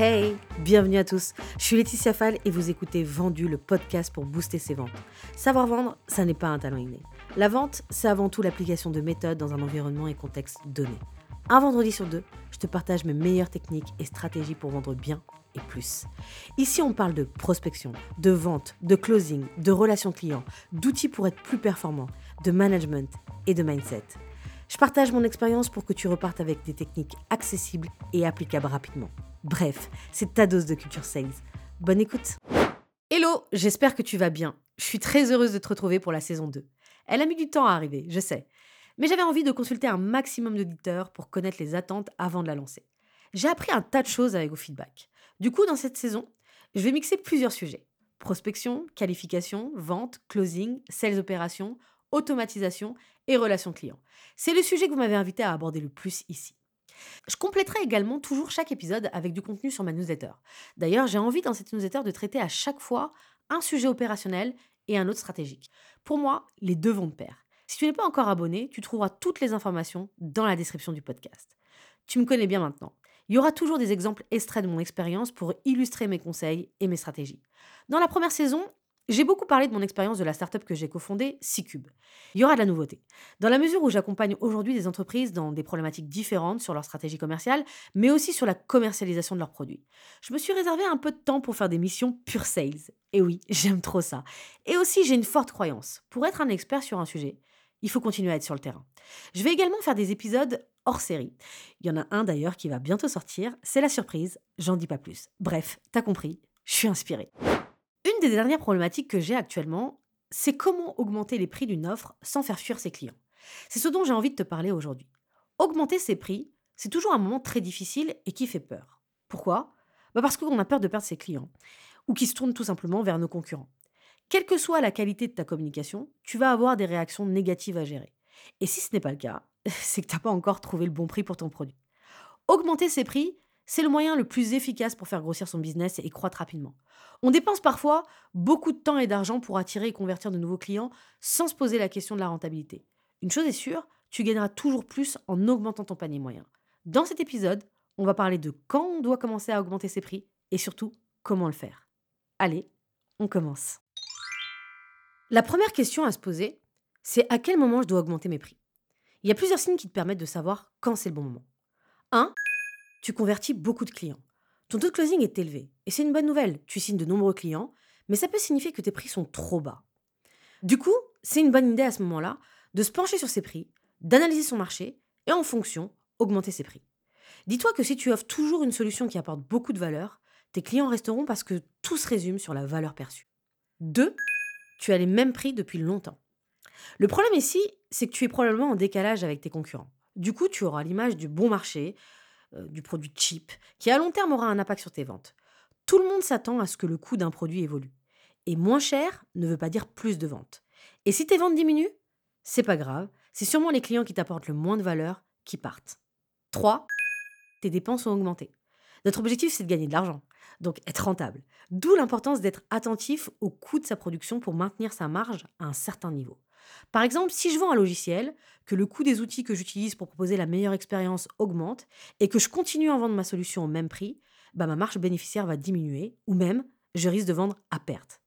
Hey, bienvenue à tous. Je suis Laetitia Fall et vous écoutez Vendu, le podcast pour booster ses ventes. Savoir vendre, ça n'est pas un talent inné. La vente, c'est avant tout l'application de méthodes dans un environnement et contexte donné. Un vendredi sur deux, je te partage mes meilleures techniques et stratégies pour vendre bien et plus. Ici, on parle de prospection, de vente, de closing, de relations clients, d'outils pour être plus performant, de management et de mindset. Je partage mon expérience pour que tu repartes avec des techniques accessibles et applicables rapidement. Bref, c'est ta dose de culture sales. Bonne écoute. Hello, j'espère que tu vas bien. Je suis très heureuse de te retrouver pour la saison 2. Elle a mis du temps à arriver, je sais. Mais j'avais envie de consulter un maximum d'auditeurs pour connaître les attentes avant de la lancer. J'ai appris un tas de choses avec vos feedbacks. Du coup, dans cette saison, je vais mixer plusieurs sujets. Prospection, qualification, vente, closing, sales opérations, automatisation et relations clients. C'est le sujet que vous m'avez invité à aborder le plus ici. Je compléterai également toujours chaque épisode avec du contenu sur ma newsletter. D'ailleurs, j'ai envie dans cette newsletter de traiter à chaque fois un sujet opérationnel et un autre stratégique. Pour moi, les deux vont de pair. Si tu n'es pas encore abonné, tu trouveras toutes les informations dans la description du podcast. Tu me connais bien maintenant. Il y aura toujours des exemples extraits de mon expérience pour illustrer mes conseils et mes stratégies. Dans la première saison, j'ai beaucoup parlé de mon expérience de la startup que j'ai cofondée, C-Cube. Il y aura de la nouveauté. Dans la mesure où j'accompagne aujourd'hui des entreprises dans des problématiques différentes sur leur stratégie commerciale, mais aussi sur la commercialisation de leurs produits. Je me suis réservé un peu de temps pour faire des missions pure sales. Et oui, j'aime trop ça. Et aussi, j'ai une forte croyance. Pour être un expert sur un sujet, il faut continuer à être sur le terrain. Je vais également faire des épisodes hors série. Il y en a un d'ailleurs qui va bientôt sortir, c'est la surprise, j'en dis pas plus. Bref, t'as compris, je suis inspirée. Des dernières problématiques que j'ai actuellement, c'est comment augmenter les prix d'une offre sans faire fuir ses clients. C'est ce dont j'ai envie de te parler aujourd'hui. Augmenter ses prix, c'est toujours un moment très difficile et qui fait peur. Pourquoi? Bah Parce qu'on a peur de perdre ses clients, ou qui se tournent tout simplement vers nos concurrents. Quelle que soit la qualité de ta communication, tu vas avoir des réactions négatives à gérer. Et si ce n'est pas le cas, c'est que tu n'as pas encore trouvé le bon prix pour ton produit. Augmenter ses prix, c'est le moyen le plus efficace pour faire grossir son business et croître rapidement. On dépense parfois beaucoup de temps et d'argent pour attirer et convertir de nouveaux clients sans se poser la question de la rentabilité. Une chose est sûre, tu gagneras toujours plus en augmentant ton panier moyen. Dans cet épisode, on va parler de quand on doit commencer à augmenter ses prix et surtout comment le faire. Allez, on commence. La première question à se poser, c'est à quel moment je dois augmenter mes prix? Il y a plusieurs signes qui te permettent de savoir quand c'est le bon moment. 1 tu convertis beaucoup de clients. Ton taux de closing est élevé. Et c'est une bonne nouvelle. Tu signes de nombreux clients, mais ça peut signifier que tes prix sont trop bas. Du coup, c'est une bonne idée à ce moment-là de se pencher sur ses prix, d'analyser son marché et en fonction, augmenter ses prix. Dis-toi que si tu offres toujours une solution qui apporte beaucoup de valeur, tes clients resteront parce que tout se résume sur la valeur perçue. 2. Tu as les mêmes prix depuis longtemps. Le problème ici, c'est que tu es probablement en décalage avec tes concurrents. Du coup, tu auras l'image du bon marché, du produit cheap, qui à long terme aura un impact sur tes ventes. Tout le monde s'attend à ce que le coût d'un produit évolue. Et moins cher ne veut pas dire plus de ventes. Et si tes ventes diminuent, c'est pas grave, c'est sûrement les clients qui t'apportent le moins de valeur qui partent. 3. Tes dépenses ont augmenté. Notre objectif, c'est de gagner de l'argent, donc être rentable. D'où l'importance d'être attentif au coût de sa production pour maintenir sa marge à un certain niveau. Par exemple, si je vends un logiciel, que le coût des outils que j'utilise pour proposer la meilleure expérience augmente et que je continue à vendre ma solution au même prix, bah ma marge bénéficiaire va diminuer ou même je risque de vendre à perte.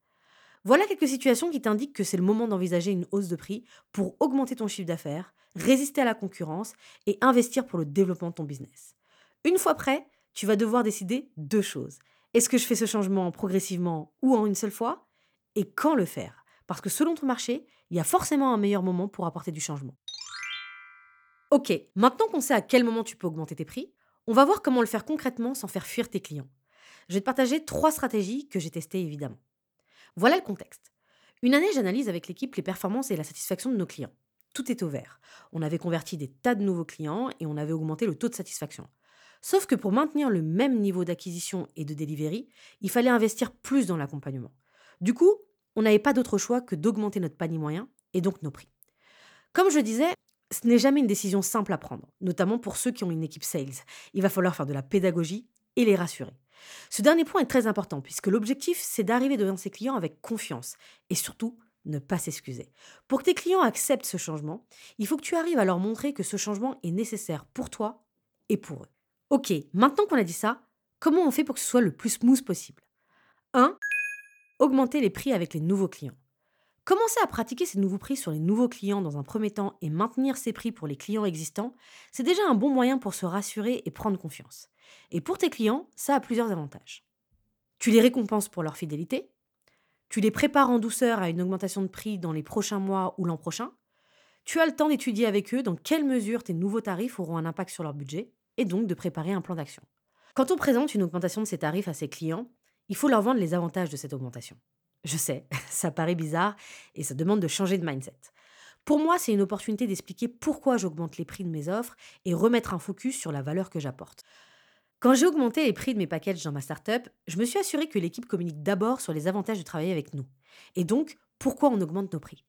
Voilà quelques situations qui t'indiquent que c'est le moment d'envisager une hausse de prix pour augmenter ton chiffre d'affaires, résister à la concurrence et investir pour le développement de ton business. Une fois prêt, tu vas devoir décider deux choses. Est-ce que je fais ce changement progressivement ou en une seule fois? Et quand le faire? Parce que selon ton marché, il y a forcément un meilleur moment pour apporter du changement. Ok, maintenant qu'on sait à quel moment tu peux augmenter tes prix, on va voir comment le faire concrètement sans faire fuir tes clients. Je vais te partager trois stratégies que j'ai testées évidemment. Voilà le contexte. Une année, j'analyse avec l'équipe les performances et la satisfaction de nos clients. Tout est au vert. On avait converti des tas de nouveaux clients et on avait augmenté le taux de satisfaction. Sauf que pour maintenir le même niveau d'acquisition et de delivery, il fallait investir plus dans l'accompagnement. Du coup, on n'avait pas d'autre choix que d'augmenter notre panier moyen et donc nos prix. Comme je disais, ce n'est jamais une décision simple à prendre, notamment pour ceux qui ont une équipe sales. Il va falloir faire de la pédagogie et les rassurer. Ce dernier point est très important puisque l'objectif, c'est d'arriver devant ses clients avec confiance et surtout ne pas s'excuser. Pour que tes clients acceptent ce changement, il faut que tu arrives à leur montrer que ce changement est nécessaire pour toi et pour eux. Ok, maintenant qu'on a dit ça, comment on fait pour que ce soit le plus smooth possible? 1. Augmenter les prix avec les nouveaux clients. Commencer à pratiquer ces nouveaux prix sur les nouveaux clients dans un premier temps et maintenir ces prix pour les clients existants, c'est déjà un bon moyen pour se rassurer et prendre confiance. Et pour tes clients, ça a plusieurs avantages. Tu les récompenses pour leur fidélité, tu les prépares en douceur à une augmentation de prix dans les prochains mois ou l'an prochain, tu as le temps d'étudier avec eux dans quelle mesure tes nouveaux tarifs auront un impact sur leur budget et donc de préparer un plan d'action. Quand on présente une augmentation de ces tarifs à ses clients, il faut leur vendre les avantages de cette augmentation. Je sais, ça paraît bizarre et ça demande de changer de mindset. Pour moi, c'est une opportunité d'expliquer pourquoi j'augmente les prix de mes offres et remettre un focus sur la valeur que j'apporte. Quand j'ai augmenté les prix de mes packages dans ma startup, je me suis assuré que l'équipe communique d'abord sur les avantages de travailler avec nous. Et donc, pourquoi on augmente nos prix?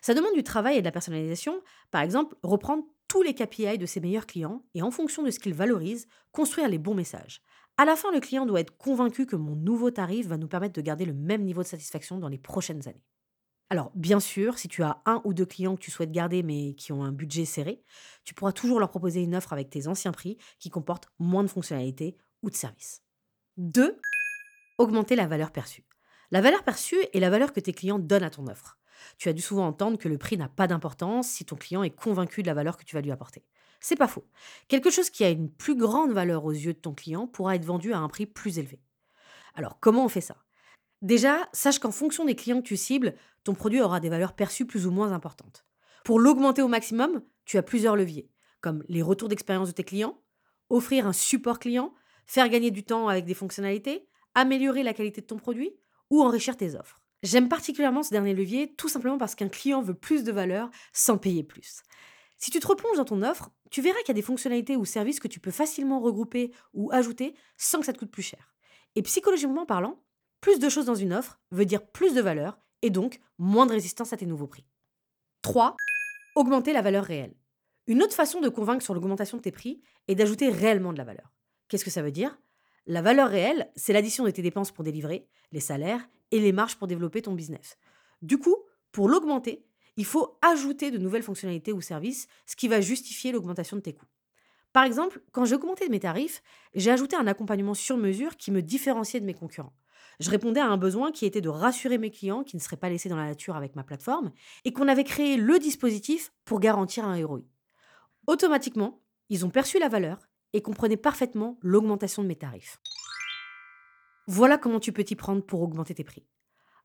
Ça demande du travail et de la personnalisation. Par exemple, reprendre tous les KPI de ses meilleurs clients et en fonction de ce qu'ils valorisent, construire les bons messages. À la fin, le client doit être convaincu que mon nouveau tarif va nous permettre de garder le même niveau de satisfaction dans les prochaines années. Alors, bien sûr, si tu as un ou deux clients que tu souhaites garder mais qui ont un budget serré, tu pourras toujours leur proposer une offre avec tes anciens prix qui comportent moins de fonctionnalités ou de services. 2. Augmenter la valeur perçue. La valeur perçue est la valeur que tes clients donnent à ton offre. Tu as dû souvent entendre que le prix n'a pas d'importance si ton client est convaincu de la valeur que tu vas lui apporter. C'est pas faux. Quelque chose qui a une plus grande valeur aux yeux de ton client pourra être vendu à un prix plus élevé. Alors, comment on fait ça? Déjà, sache qu'en fonction des clients que tu cibles, ton produit aura des valeurs perçues plus ou moins importantes. Pour l'augmenter au maximum, tu as plusieurs leviers, comme les retours d'expérience de tes clients, offrir un support client, faire gagner du temps avec des fonctionnalités, améliorer la qualité de ton produit ou enrichir tes offres. J'aime particulièrement ce dernier levier tout simplement parce qu'un client veut plus de valeur sans payer plus. Si tu te replonges dans ton offre, tu verras qu'il y a des fonctionnalités ou services que tu peux facilement regrouper ou ajouter sans que ça te coûte plus cher. Et psychologiquement parlant, plus de choses dans une offre veut dire plus de valeur et donc moins de résistance à tes nouveaux prix. 3. Augmenter la valeur réelle. Une autre façon de convaincre sur l'augmentation de tes prix est d'ajouter réellement de la valeur. Qu'est-ce que ça veut dire? La valeur réelle, c'est l'addition de tes dépenses pour délivrer, les salaires et les marges pour développer ton business. Du coup, pour l'augmenter, il faut ajouter de nouvelles fonctionnalités ou services, ce qui va justifier l'augmentation de tes coûts. Par exemple, quand j'ai augmenté mes tarifs, j'ai ajouté un accompagnement sur mesure qui me différenciait de mes concurrents. Je répondais à un besoin qui était de rassurer mes clients qui ne seraient pas laissés dans la nature avec ma plateforme et qu'on avait créé le dispositif pour garantir un ROI. Automatiquement, ils ont perçu la valeur et comprenaient parfaitement l'augmentation de mes tarifs. Voilà comment tu peux t'y prendre pour augmenter tes prix.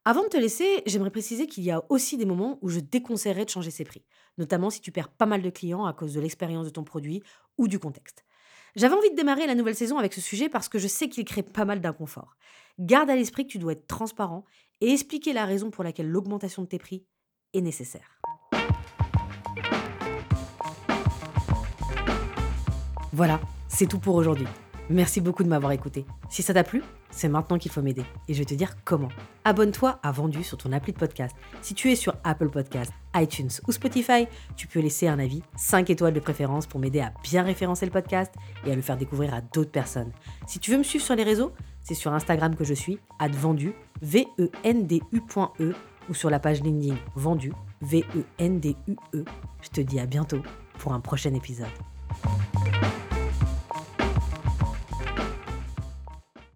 Avant de te laisser, j'aimerais préciser qu'il y a aussi des moments où je déconseillerais de changer ses prix, notamment si tu perds pas mal de clients à cause de l'expérience de ton produit ou du contexte. J'avais envie de démarrer la nouvelle saison avec ce sujet parce que je sais qu'il crée pas mal d'inconfort. Garde à l'esprit que tu dois être transparent et expliquer la raison pour laquelle l'augmentation de tes prix est nécessaire. Voilà, c'est tout pour aujourd'hui. Merci beaucoup de m'avoir écouté. Si ça t'a plu, c'est maintenant qu'il faut m'aider. Et je vais te dire comment. Abonne-toi à Vendu sur ton appli de podcast. Si tu es sur Apple Podcast, iTunes ou Spotify, tu peux laisser un avis, 5 étoiles de préférence pour m'aider à bien référencer le podcast et à le faire découvrir à d'autres personnes. Si tu veux me suivre sur les réseaux, c'est sur Instagram que je suis, advendu, V-E-N-D-U.E, e, ou sur la page LinkedIn Vendu, V-E-N-D-U-E. Je te dis à bientôt pour un prochain épisode.